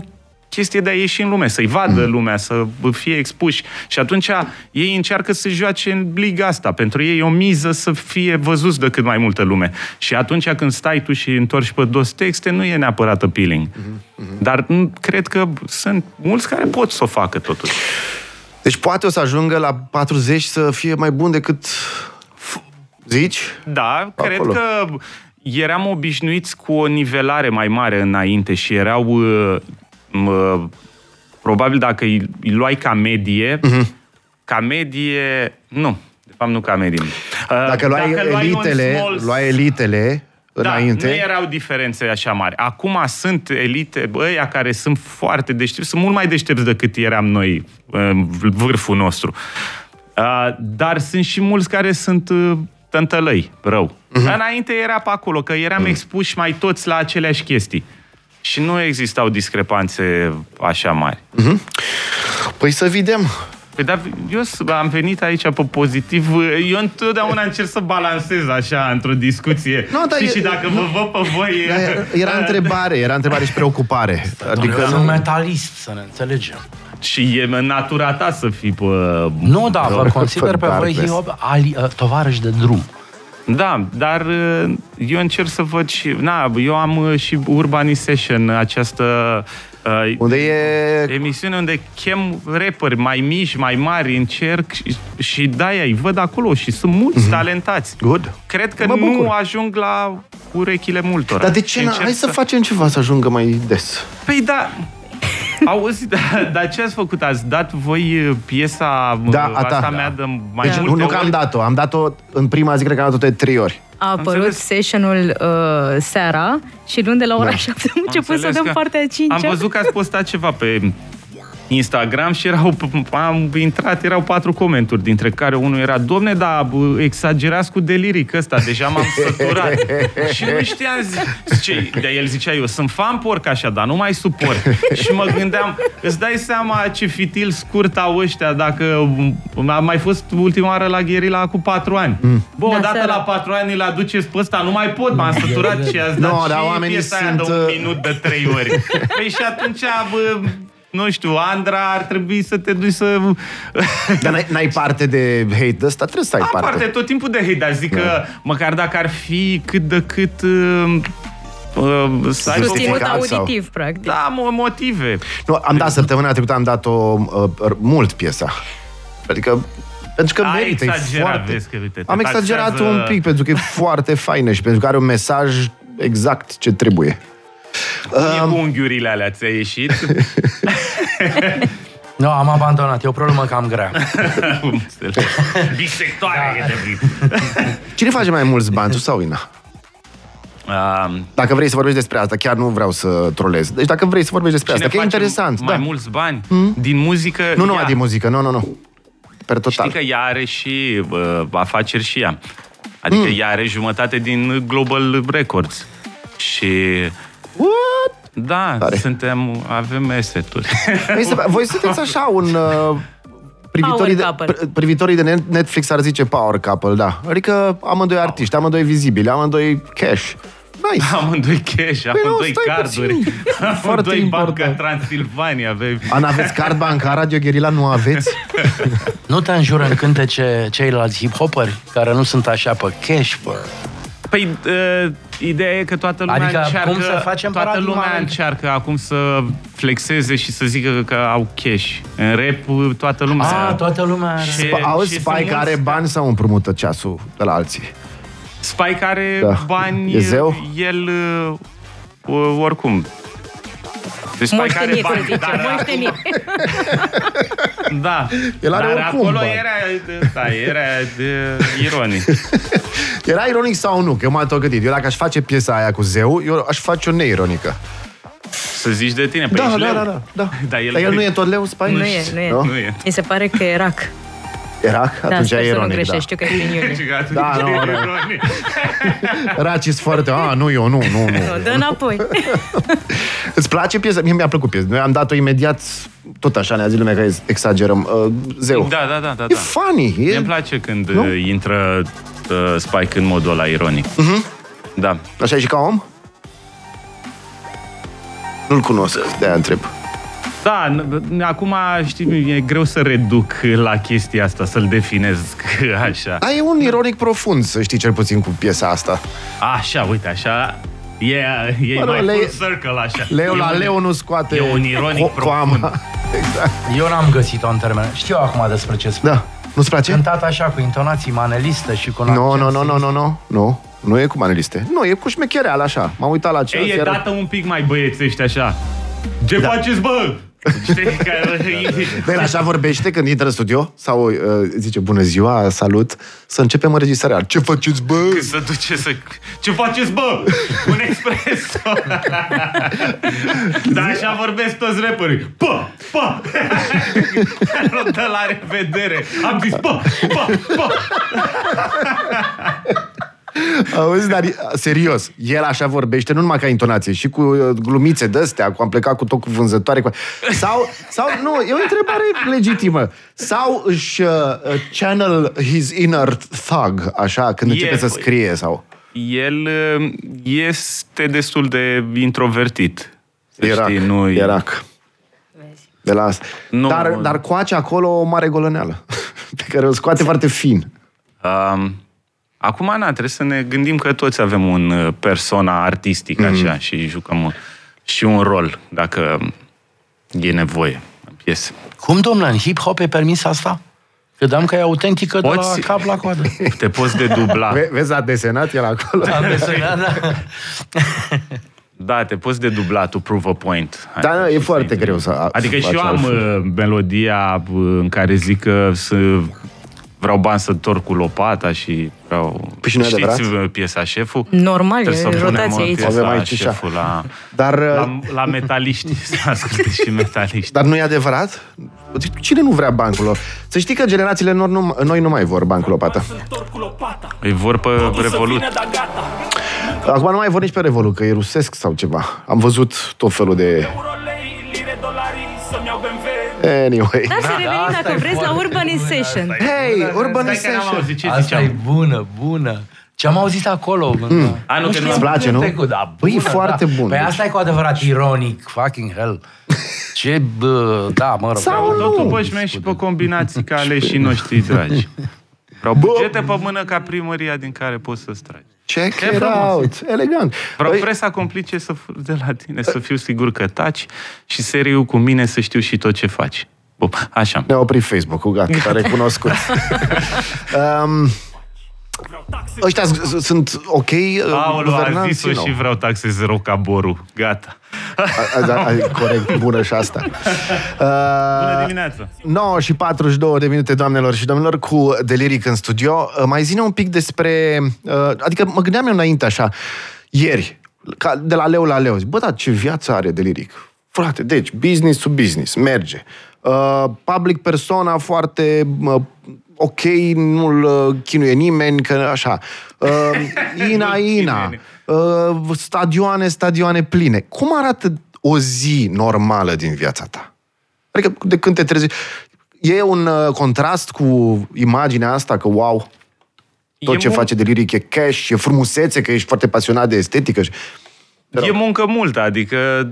chestie de a ieși în lume, să-i vadă mm. lumea, să fie expuși. Și atunci ei încearcă să joace în liga asta. Pentru ei e o miză să fie văzuți de cât mai multă lume. Și atunci când stai tu și întorci pe dos texte, nu e neapărat appealing. Mm-hmm. Dar m, cred că sunt mulți care pot să o facă totuși. Deci poate o să ajungă la 40 să fie mai bun decât... Zici? Da, Acolo. cred că eram obișnuiți cu o nivelare mai mare înainte și erau uh, uh, probabil dacă îi, îi luai ca medie, Mhm. uh-huh. ca medie, nu, de fapt nu ca medie. Uh, Dacă luai, un elitele, small- luai elitele da, înainte... nu erau diferențe așa mari. Acum sunt elite, ăia care sunt foarte deștepți, sunt mult mai deștepți decât eram noi, în vârful nostru. Uh, Dar sunt și mulți care sunt uh, tântălăi, rău. Uh-huh. Înainte era pe acolo, că eram uh-huh. expuși mai toți la aceleași chestii. Și nu existau discrepanțe așa mari. Păi să vedem. Păi da, eu s- am venit aici pe pozitiv. Eu întotdeauna încerc să balancez așa într-o discuție. Nu, dar și, e- și dacă vă văd pe voi... Era întrebare, era întrebare și preocupare. Adică Adică eu nu... sunt metalist, să ne înțelegem. Și e în natura ta să fii pe... Nu, da, vă consider pe Dark voi West. hip-hop ali, uh, tovarăși de drum. Da, dar uh, eu încerc să văd și... Na, eu am uh, și Urbanization, această uh, Unde e... emisiune unde chem rapperi mai mici, mai mari, încerc și, și de-aia îi văd acolo și sunt mulți talentați. Good. Cred că Mă bucur. nu ajung la urechile multora. Dar de ce? Și n- încerc Hai să facem ceva să ajungă mai des. Păi da, Auzi, dar da, ce ați făcut? Ați dat voi uh, piesa uh, Da, a ta. asta mea de mai Deci multe nu, nu că am ori? dat-o, am dat-o în prima zi, cred că am dat-o de trei ori. A apărut înțeles. sessionul uh, seara și luni de la ora Da. 7 am început să înțeles dăm că partea a 5 Am văzut că ați postat ceva pe Instagram și erau, am intrat, erau patru comenturi, dintre care unul era, domne, da, bă, exagerați cu deliric ăsta, deja m-am săturat. și nu știam, zi- ce, de el zicea, eu sunt fan porc așa, dar nu mai suport. și mă gândeam, îți dai seama ce fitil scurt au ăștia dacă am mai fost ultima oară la Gherila cu patru ani. Bă, Da, odată seara. la patru ani îl aduceți pe ăsta, nu mai pot, m-am săturat și ați dat No, și dar oamenii piesa aia sunt, de un uh, minut de trei ori. Păi și atunci, bă, nu știu, Andra, ar trebui să te duci să... Dar n-ai, n-ai parte de hate de ăsta, trebuie să ai parte. Aparte, tot timpul de hate, dar zic că măcar dacă ar fi cât de cât... Uh, uh, să aibă Susținut justificat sau- auditiv, practic. da, mo- motive. Nu, am dat săptămâna trecută, am dat-o uh, mult piesa. Adică pentru că Ai merită, e exagerat, foarte... vezi că, uite, te am exagerat taxează- un pic, pentru că e foarte faină și pentru că are un mesaj exact ce trebuie. Mie cu unghiurile alea ți-a ieșit. Nu, am abandonat. E o problemă cam grea. Bisectoare Da. de Cine face mai mulți bani, tu sau Ina? uh, Dacă vrei să vorbești despre asta, chiar nu vreau să trolez. Deci dacă vrei să vorbești despre Cine asta, că e face interesant. mai da. mulți bani din muzică... Nu numai ea. din muzică, nu, nu, nu. Per total. Știi că ea are și uh, afaceri și ea. Adică mm. ea are jumătate din Global Records. Și What? da, Tare. suntem, avem eseturi. Păi să- Voi sunteți așa un... Uh, privitorii, de, Power couple. pri- privitorii de net- Netflix ar zice power couple, da. Adică amândoi artiști, amândoi vizibili, amândoi cash. Nice. amândoi cash, Păi nu, amândoi stai carduri, puțin. Foarte amândoi Banca important. Transilvania. Avem... Ana, aveți card bancar, Radio Guerilla nu aveți? Nu te înjură în cântece ceilalți hip-hoperi care nu sunt așa pe cash, pe... Păi, uh, Ideea e că toată lumea Adică încearcă, cum să facem toată paradigma lumea veche? încearcă acum să flexeze și să zică că au cash. În rap toată lumea... A, toată lumea are. Și- Sp- Auzi, și Spike sunt are mulți bani sau împrumută ceasul de la alții? Spike are Da. bani, E zeu? el uh, oricum. Deci Spike are Moștenit, să bani, zicem, dar moștenit. Da. El are Dar oricum acolo bani. era, da, era de ironic. Era ironic sau nu? Că eu m-am tot gândit. Eu dacă aș face piesa aia cu zeu, eu aș face-o neironică. Să zici de tine, păi Da, ești da, leu. da, da, da. Dar el, Dar el nu e tot leu, Spike? Nu e, nu e. Nu? Nu e. Mi se pare că e rac. Era? Da, Atunci sper e să nu ironic, da. greșești, știu că e din iunie. Da, nu, e nu. ironic. Raci foarte... A, nu, eu, nu, nu, nu. Nu, dă înapoi. Îți place piesa? Mie mi-a plăcut piesa. Noi am dat-o imediat, tot așa ne-a zis lumea că exagerăm. Uh, zeu. Da, da, da, da. E da. funny. Mie E... îmi place când Nu? uh, intră uh, Spike în modul ăla ironic. Mhm. Da. Așa e și ca om? Nu-l cunosc, de-aia întreb. Da, n- acum, știi, e greu să reduc la chestia asta, să-l definez așa. A, e un ironic profund, să știi cel puțin cu piesa asta. Așa, uite, așa, e, e Mă rog, mai le- full circle, așa. Leu E la un- leu nu scoate e un ironic co- profund. coama. Exact. Eu n-am găsit-o în termen. Știu acum despre ce spune. Da. Nu-ți place? Cântat așa, cu intonații maneliste și cu un Nu, accent nu, nu, nu, nu, nu, nu. Nu e cu maneliste. Nu, e cu șmechereală, așa. M-am uitat la ce Ei, e dată un pic mai băiețești, așa. Ce Da. faceți, bă? Știi că... Bine, așa vorbește când intră în studio sau uh, zice bună ziua, salut, să începem înregistrarea. Ce faceți, bă? Să duce să... Ce faceți, bă? Un expres. Dar așa vorbesc toți rapperii. Pă! Pă! nu dă la revedere. Am zis pă! Pă! Pă! Auzi, dar serios, el așa vorbește, nu numai ca intonație, și cu uh, glumițe de-astea, cu am plecat cu tot cu vânzătoare. Cu... Sau, sau, nu, e o întrebare legitimă. Sau își uh, channel his inner thug, așa, când E, începe să păi. scrie sau... El uh, este destul de introvertit. Să Irak, știi, nu e- Irak. De la asta. Nu. Dar, dar coace acolo o mare golăneală, pe care o scoate foarte fin. Um, acum, na, trebuie să ne gândim că toți avem un uh, persona artistic, Mhm. așa, și jucăm un, și un rol, dacă e nevoie în piesă. Cum, domnule, în hip-hop e permis asta? Credeam că e autentică de la Poți- cap la coadă. Te poți dedubla. Ve- vezi, a desenat el acolo? Am desenat, da. Da, te poți dedubla to prove a point. Da, da, e Să foarte zic. greu să Adică să și faci eu am altfel. uh, melodia uh, în care zic că să vreau bani să torc cu lopata și vreau... Păi și nu e Știți adevărat? uh, piesa Șeful? Normal, Trebuie să e punem rotație uh, aici. piesa Avem aici și Șeful la, Dar, uh, la, la metaliști. Să asculte și metaliști. dar nu e adevărat? Cine nu vrea bani cu lopată? Să știi că generațiile noi nu, noi nu mai vor bani cu lopată. Îi vor pe Revolut. Acum nu mai vor nici pe Revolut, că e rusesc sau ceva. Am văzut tot felul de... Anyway. Dar să Da, revenim asta dacă e vreți la foarte Urbanization. bună, asta e. Hey, Stai că n-am urbanization. auzit ce Asta e ziceam. bună, bună. Ce am auzit acolo? Mm. A, nu, că nu- Îți place, nu? Da, Băi, e bună, foarte da. bun. Păi asta e cu adevărat ironic, fucking hell. Ce, bă, da, mă rog. Sau vreau- nu. Totul bășmești și pe combinații ca aleșii noștri dragi. Vreau bugete pe mână ca primăria din care poți să-ți tragi. Check E it frumos. out. Elegant. Vreau Băi, presa complice să fur de la tine, să fiu sigur că taci și seriul cu mine să știu și tot ce faci. Bun, așa. Ne-a oprit Facebook-ul, gata, s-a recunoscut. um, ăștia s- s- sunt ok uh, Aolo, a guvernanții? zis-o Nu. și vreau taxe zero ca borul. Gata. A, a, a, corect, bună și asta. Bună Uh, dimineața! 9 și 42 de minute, doamnelor și domnilor, cu Deliric în studio. Uh, Mai zine un pic despre... uh, Adică mă gândeam eu înainte așa, ieri, ca de la leu la leu. Zic, bă, dar ce viață are Deliric? Frate, deci, business to business, merge. Uh, public persona foarte uh, ok, nu-l uh, chinuie nimeni, că așa. Uh, ina, Nu-l ina. chinuie. Uh, stadioane, stadioane pline. Cum arată o zi normală din viața ta? Adică de când te trezi... E un uh, contrast cu imaginea asta că, wow, tot E ce mult- face de liric e cash, e frumusețe, că ești foarte pasionat de estetică. și- E muncă multă, adică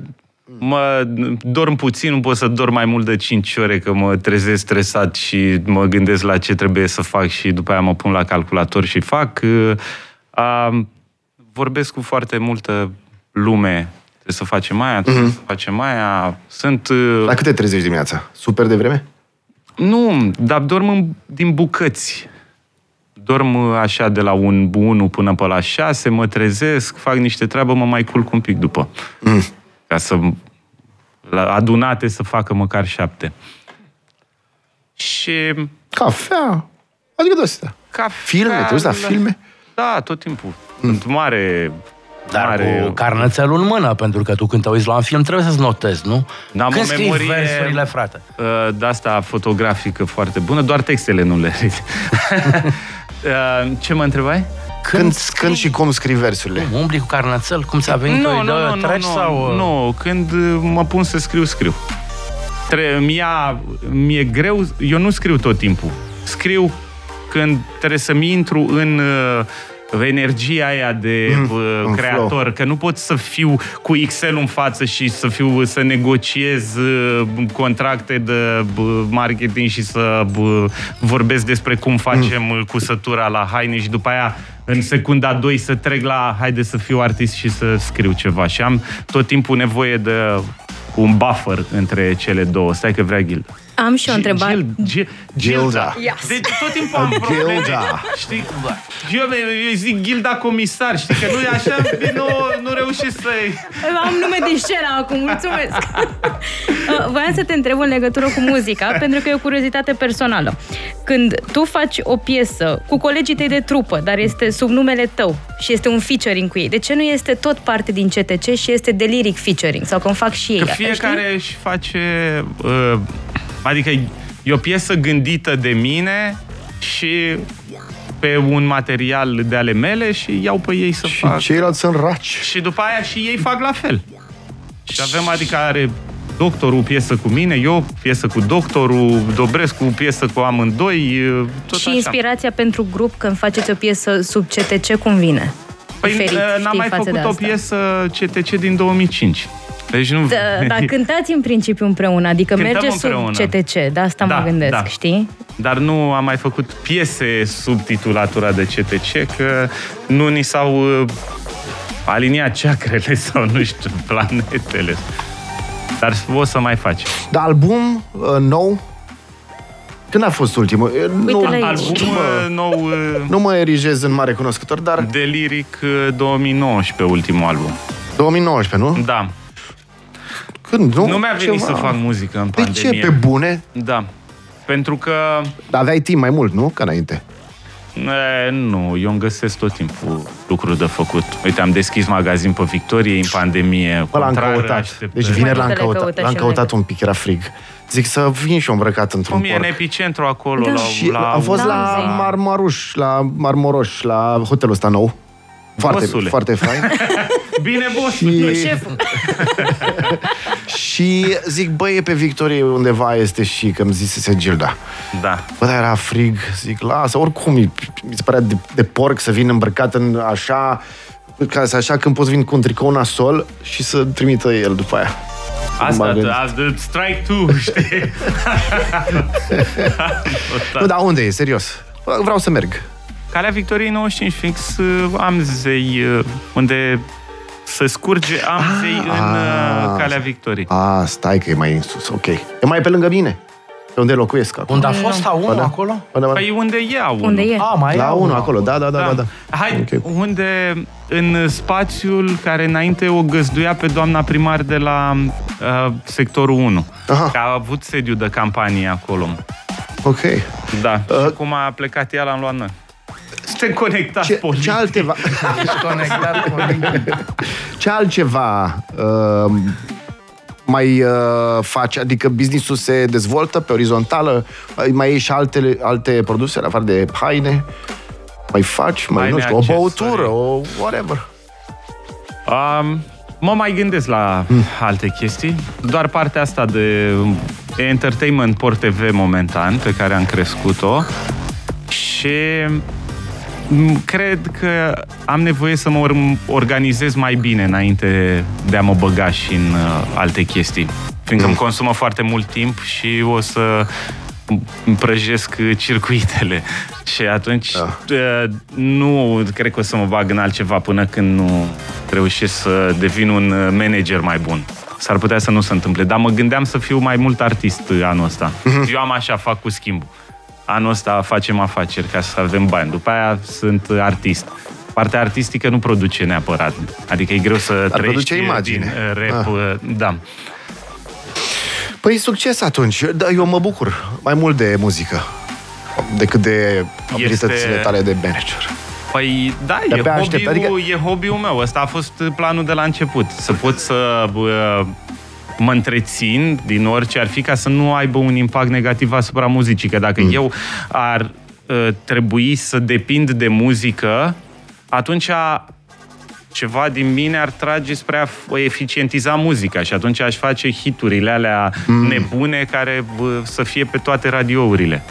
mă dorm puțin, nu pot să dorm mai mult de 5 ore, că mă trezesc stresat și mă gândesc la ce trebuie să fac și după aia mă pun la calculator și fac. Uh, vorbesc cu foarte multă lume. Trebuie să facem aia, trebuie să facem aia. Sunt... uh, La câte trezești dimineața? Super de vreme? Nu, dar dorm în, din bucăți. Dorm uh, așa de la un 1 până pe la 6, mă trezesc, fac niște treabă, mă mai culc un pic după. Mm. Ca să la adunate să facă măcar șapte. Și Cafea. Adică de astea. ca Filme, te uiți la filme? Da, tot timpul. Sunt mare... Dar mare... cu carnățelul în mână, pentru că tu când te uiți la un film trebuie să-ți notezi, nu? N-am când o scrii memorie- versurile, frate? Uh, de asta fotografică foarte bună, doar textele nu le Uh, Ce mă întrebai? Când, scrii- când și cum scrii versurile? Umbli cu carnățel? Cum ți-a venit o idee? Treci sau... uh, nu, când uh, mă pun să scriu, scriu. Tre- mi-a, mi-e greu, eu nu scriu tot timpul. Scriu când trebuie să-mi intru în uh, energia aia de Mm, uh, în creator, flow. că nu pot să fiu cu Excel în față și să fiu să negociez uh, contracte de uh, marketing și să uh, vorbesc despre cum facem mm. cusătura la haine și după aia în secunda 2 să trec la haide să fiu artist și să scriu ceva. Și am tot timpul nevoie de un buffer între cele două. Stai că vrea Gilda. Am și o întrebare. Gil, Gil, Gilda. Gilda. Yes. Deci tot timpul am probleme. Gilda. Știi? Eu, eu zic Gilda comisar, știi că nu e așa, nu, nu reușesc să Am nume de scenă acum, mulțumesc. Uh, Voiam să te întreb în legătură cu muzica, pentru că e o curiozitate personală. Când tu faci o piesă cu colegii tăi de trupă, dar este sub numele tău și este un featuring cu ei, de ce nu este tot parte din CTC și este de lyric featuring? Sau când fac și ei Că asta, fiecare știi? își face... Uh, adică e o piesă gândită de mine și pe un material de ale mele și iau pe ei să Și fac. ceilalți sunt raci. Și după aia și ei fac la fel. Și avem, adică are doctorul piesă cu mine, eu piesă cu doctorul, Dobrescu piesă cu amândoi, tot Și așa. inspirația pentru grup când faceți o piesă sub CTC, cum vine? Păi Diferit, uh, n-am știi, mai față de făcut o asta. piesă CTC din 2005. Deci nu... Da, dar cântați în principiu împreună, adică Cântăm merge împreună. sub CTC, de asta Da, mă gândesc, da. știi? Dar nu am mai făcut piese sub titulatura de CTC, că nu ni s-au uh, aliniat ceacrele sau, nu știu, planetele. Dar o să mai facem. Dar album uh, nou? Când a fost ultimul? Uh, Nu, Uite-l aici. Album nu, mă, uh, nou uh, nu mă erigez în mare cunoscător, dar de Lyric uh, 2019, ultimul album. 2019, nu? Da. Când? Nu, Nu mi-a venit Ceva. să fac muzică în De pandemie. ce? Pe bune? Da. Pentru că Dar aveai timp mai mult, nu? Ca înainte. E, nu, eu îmi găsesc tot timpul lucruri de făcut. Uite, am deschis magazin pe Victorie în pandemie. Bă, l-am contrar căutat. așteptări. Deci vineri l-am Mai multe le căutat. căută L-am și căutat noi. un pic, era frig. Zic să vin și eu îmbrăcat într-un Cum e în porc. epicentru acolo, Da. la, Și la... am fost Da, la zi. Marmaruș, la Marmoroș, la hotelul ăsta nou. Foarte, Bosule. foarte fain. Bine, boss! și, Șeful. și zic, bă, e pe Victorie undeva este și că îmi zisese Gilda. Da. Bă, dar era frig, zic, lasă, oricum, mi mi se părea de, de porc să vin îmbrăcat în așa, ca să așa când poți vin cu un tricou nasol și să trimită el după aia. Asta, M-am gândit. asta, strike two, știi? Nu, dar unde e, serios? Bă, Vreau să merg. Calea Victoriei 95 fix uh, am zei uh, unde se scurge am zei în uh, ah. Calea Victoriei. A, stai că e mai în sus, ok. E mai pe lângă mine. Pe unde locuiesc acum. Unde a fost A1 da. acolo? Bă, da, bă. Păi unde e unul? Unde e? A, mai La e unul A1 acolo, da, da, da, da. da. Hai, Ok. unde în spațiul care înainte o găzduia pe doamna primar de la uh, sectorul 1. Aha. Că a avut sediu de campanie acolo. Ok. Da. Uh, și cum a plecat ea, l-am luat noi. Suntem conectați Ce, politic. ce altceva... conectat cu Ce altceva uh, mai uh, faci? Adică businessul se dezvoltă pe orizontală? Mai ieși și alte, alte produse, în afară de haine? Mai faci, mai, Haine, nu știu, o accesorii. băutură, o whatever. Um, mă mai gândesc la Hmm. alte chestii. Doar partea asta de entertainment Port TV momentan, pe care am crescut-o. Și m, cred că am nevoie să mă or- organizez mai bine înainte de a mă băga și în uh, alte chestii. Fiindcă îmi consumă foarte mult timp și o să îmi prăjesc circuitele. Și atunci Da. uh, nu cred că o să mă bag în altceva până când nu reușesc să devin un uh, manager mai bun. S-ar putea să nu se întâmple, dar mă gândeam să fiu mai mult artist uh, anul ăsta. Mhm. Eu am așa, fac cu schimbul. Anul ăsta facem afaceri ca să avem bani. După aia sunt uh, artist. Partea artistică nu produce neapărat. Adică e greu să trăiești produce uh, imagine. din uh, rap. Ah. uh, Da. Păi succes atunci. Da, eu mă bucur mai mult de muzică decât de abilitățile tale de manager. Păi da, e De-abia hobby-ul, aștept, adică- e hobby-ul meu. Ăsta a fost planul de la început. Să pot să bă, mă întrețin din orice ar fi ca să nu aibă un impact negativ asupra muzicii. Că dacă mm. eu ar uh, trebui să depind de muzică, atunci ceva din mine ar trage spre a f- eficientiza muzica și atunci aș face hiturile alea mm. nebune care bă, să fie pe toate radiourile.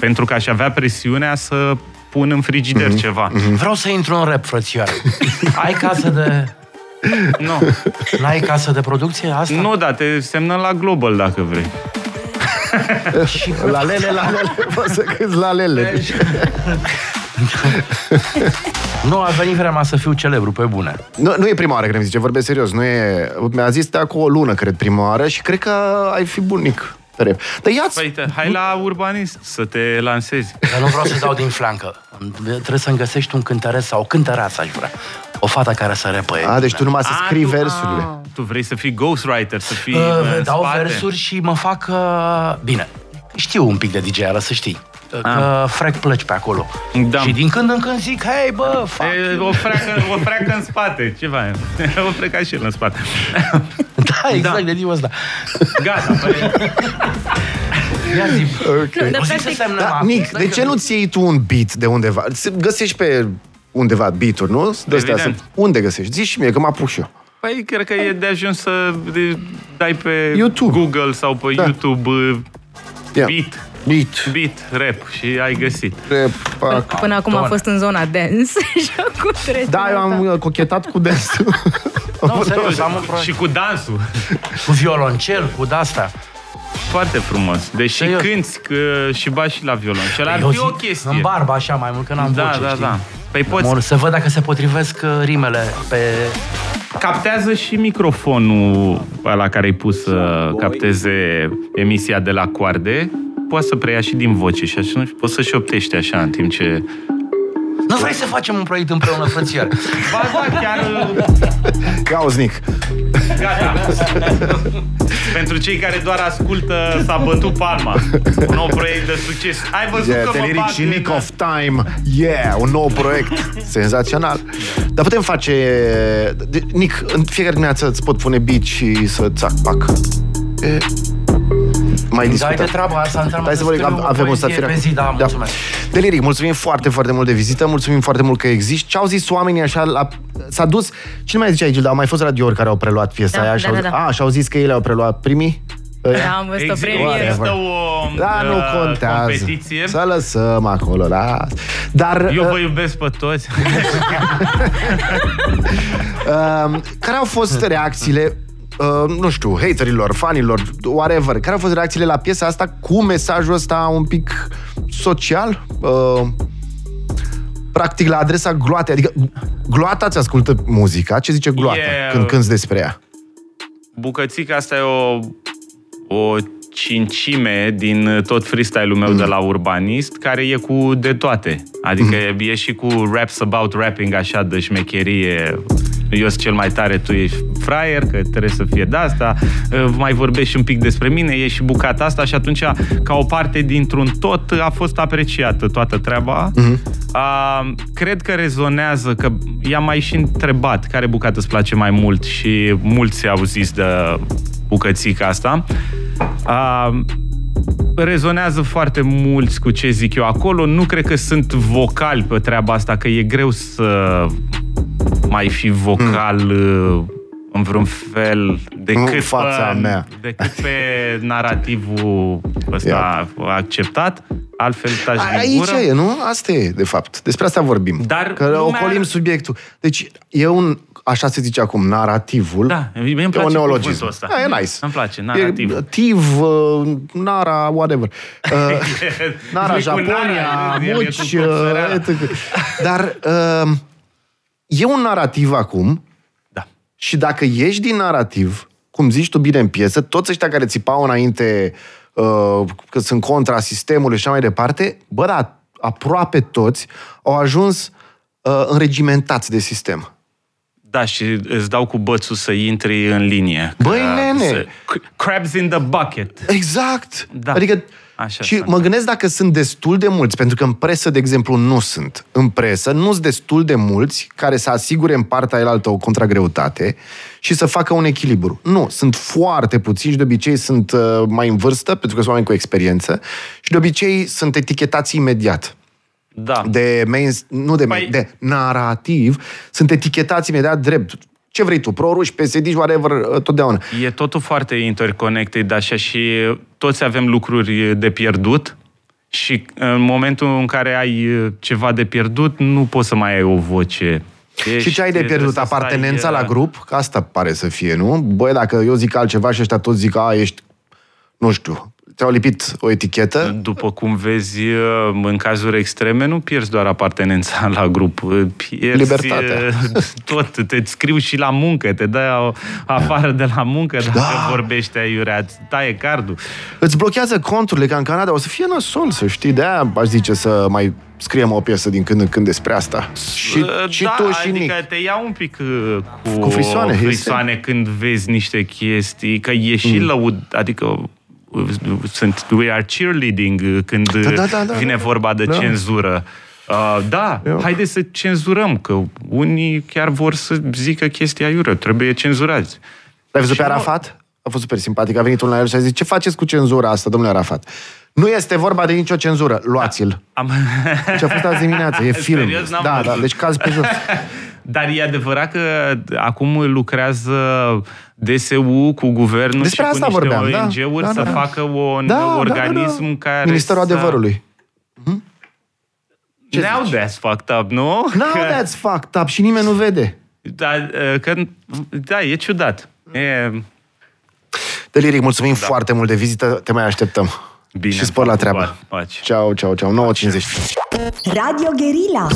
Pentru că aș avea presiunea să pun în frigider mm-hmm. ceva. Mm-hmm. Vreau să intru în rap, frățioare. Ai casă de... Nu, N-ai casă de producție? Asta? nu, dar te semnăm la Global dacă vrei. Și La lele, la lele, poți să câți la lele. nu a venit vremea să fiu celebru, pe bune. Nu, nu e prima oară când îmi zice, vorbesc serios. Nu e... Mi-a zis de acum o lună, cred, prima oară și cred că ai fi bunic. Rep. Dar ia Păi, te, hai la urbanist să te lansezi. Dar nu vreau să dau din flancă. Trebuie să-mi găsești un cântăreț sau o cântăreață, aș vrea. O fată care să repăie. A, deci tu numai să A, scrii tu- versurile. a, Tu vrei să fii ghostwriter, să fii Uh, în dau spate. versuri și mă fac... Uh, bine, știu un pic de dj să știi. Uh, Că frec plăci pe acolo. Da. Și din când în când zic, hei, bă, fac. E, o, freacă, o freacă în spate, ceva e. O freacă și el în spate. Da, exact, Da. de tipul ăsta. Gata, păi, Ia zi. Ok. Dar O zi să practic, semnăm Da, acum. Nic, de ce nu-ți iei tu un beat de undeva? Se- Găsești pe undeva beat-uri, nu? De-astea Evident. sunt. Unde găsești? Zici și mie, că mă apuc și eu. păi cred că e de ajuns să de- dai pe YouTube. Google sau pe Da. YouTube uh, Ia. beat, Beat. beat, rap și ai găsit. Rap, pac. Până acum a fost în zona dance și acum trece Da, eu la am ta. uh, cochetat cu dance Nu, serios, am un proiect. Și cu dansul. Cu violoncel, cu de-asta. Foarte frumos. Deși Serios. cânti că, și ba și la violoncel. Ar Eu fi zic o chestie. În barbă, așa, mai mult, că n-am Da, voce, da, știi? da. Păi poți, Mor, să văd dacă se potrivesc uh, rimele pe... captează și microfonul la care ai pus să capteze emisia de la coarde. Poți să preia și din voce și așa, poți să șoptești așa în timp ce... Nu vrei să facem un proiect împreună, frățier? Ba da, chiar... Ia uzi, Nic. Gata. Pentru cei care doar ascultă, s-a bătut palma. Un nou proiect de succes. Ai văzut Yeah, că mă Teleric bag și în- Nick of Time. Yeah, un nou proiect. Senzațional. Dar putem face... de- Nic, în fiecare dimineață îți pot pune beat și să țac, pac. E... Mai Dai discutăm. de treaba asta, înseamnă Hai să vă că zic, scriu avem o poezie satire. pe zi, da, mulțumesc. Deliric, mulțumim foarte, foarte mult de vizită, mulțumim foarte mult că existi. Ce au zis oamenii așa, la... s-a dus, cine mai zice aici, au mai fost radiouri care au preluat piesa Da, aia da, și au, da, zis, da. a, și au zis că ei le-au preluat primii? Da, am văzut o Exi- premieră. Există o Da, nu uh, contează. competiție. Să lăsăm acolo, da. Dar Eu uh, vă iubesc pe toți. uh, care au fost reacțiile Uh, nu știu, haterilor, fanilor, whatever, care au fost reacțiile la piesa asta cu mesajul ăsta un pic social? Uh, practic la adresa gloatei, adică gloata ți ascultă muzica, ce zice gloata E- când cânti despre ea? Bucățica asta e o, o cincime din tot freestyle-ul meu mm. de la Urbanist, care e cu de toate. Adică mm. e și cu raps about rapping, așa, de șmecherie. Eu sunt cel mai tare, tu ești fraier, că trebuie să fie de asta. Mai vorbești și un pic despre mine, e și bucata asta și atunci, ca o parte dintr-un tot, a fost apreciată toată treaba. Mm-hmm. A, cred că rezonează, că i-am mai și întrebat care bucată îți place mai mult și mulți au zis de bucățica asta. A, rezonează foarte mulți cu ce zic eu acolo. Nu cred că sunt vocal pe treaba asta, că e greu să mai fi vocal hmm. în vreun fel decât, În fața pe, mea. decât pe narativul ăsta acceptat. altfel taci din Aici gură. e, nu? Asta e, de fapt. Despre asta vorbim. Dar că lumea ocolim are- subiectul. Deci e un, așa se zice acum, narativul. Da, mie îmi E place un neologism. cuvântul ăsta. Da, e nice. Îmi place, narativ. E, tiv, uh, nara, whatever. Uh, nara, Nu e cu Japonia, nara, e- e muci, cu copțărala. uh, etc. Dar uh, e un narativ acum Da. și dacă ieși din narativ, cum zici tu bine în piesă, toți ăștia care țipau înainte uh, că sunt contra sistemului și așa mai departe, bă, da, aproape toți au ajuns uh, înregimentați de sistem. Da, și îți dau cu bățul să intri în linie. Băi, Că nene! să- Crabs in the bucket. Exact! Da. Adică Așa și sunt. mă gândesc dacă sunt destul de mulți, pentru că în presă, de exemplu, nu sunt. În presă nu sunt destul de mulți care să asigure în partea elaltă o contragreutate și să facă un echilibru. Nu, sunt foarte puțini și de obicei sunt uh, mai în vârstă, pentru că sunt oameni cu experiență și de obicei sunt etichetați imediat Da. de main, nu de, main, Păi- de narativ, sunt etichetați imediat drept. Ce vrei tu, proruși, psd whatever, uh, totdeauna. E totul foarte interconnected, așa și toți avem lucruri de pierdut și în momentul în care ai ceva de pierdut, nu poți să mai ai o voce. Ești, Și ce ai de trebuie pierdut? să stai, Apartenența uh, la grup? Că asta pare să fie, nu? Băi, dacă eu zic altceva și ăștia toți zic, a, ești, nu știu, ți-au lipit o etichetă? După cum vezi, în cazuri extreme, nu pierzi doar apartenența la grup, pierzi Libertatea. uh, tot. Te scriu și la muncă, te dă afară de la muncă dacă Da. vorbești aiurea, îți taie cardul. Îți blochează conturile ca în Canada, o să fie nasol, să știi, de-aia aș zice să mai scriem o piesă din când în când despre asta. Și, Uh, și da, tu și adică Nick. te ia un pic uh, cu, Cu frisoane, frisoane când vezi niște chestii, că e și mm. lăud, adică uh, sunt, we are cheerleading uh, când Da, da, da, da, vine da. vorba de Da. cenzură. Uh, da, Eu- haideți să cenzurăm, că unii chiar vor să zică chestia iură, trebuie cenzurați. L-ai văzut Și pe nu- Arafat? A fost super simpatic. A venit unul la el și a zis, ce faceți cu cenzura asta, domnule Arafat? Nu este vorba de nicio cenzură. Luați-l. Am... Ce a fost azi dimineață. E film. Serios? N-am Da, văzut. da, deci caz pe jos. Dar e adevărat că acum lucrează DSU cu guvernul Despre și asta cu niște vorbeam, da. ONG-uri Da, să da, da. facă un Da, da, organism da, da. care Ministerul să... adevărului. Ce Now zici? that's fucked up, nu? No, Că- that's fucked up și nimeni nu vede. Da, că, da, e ciudat. E Deliric, mulțumim da. foarte mult de vizită, te mai așteptăm. Bine. și spor la treabă. Faci. Ciao, ciao, ciao. 9.50. Radio Guerilla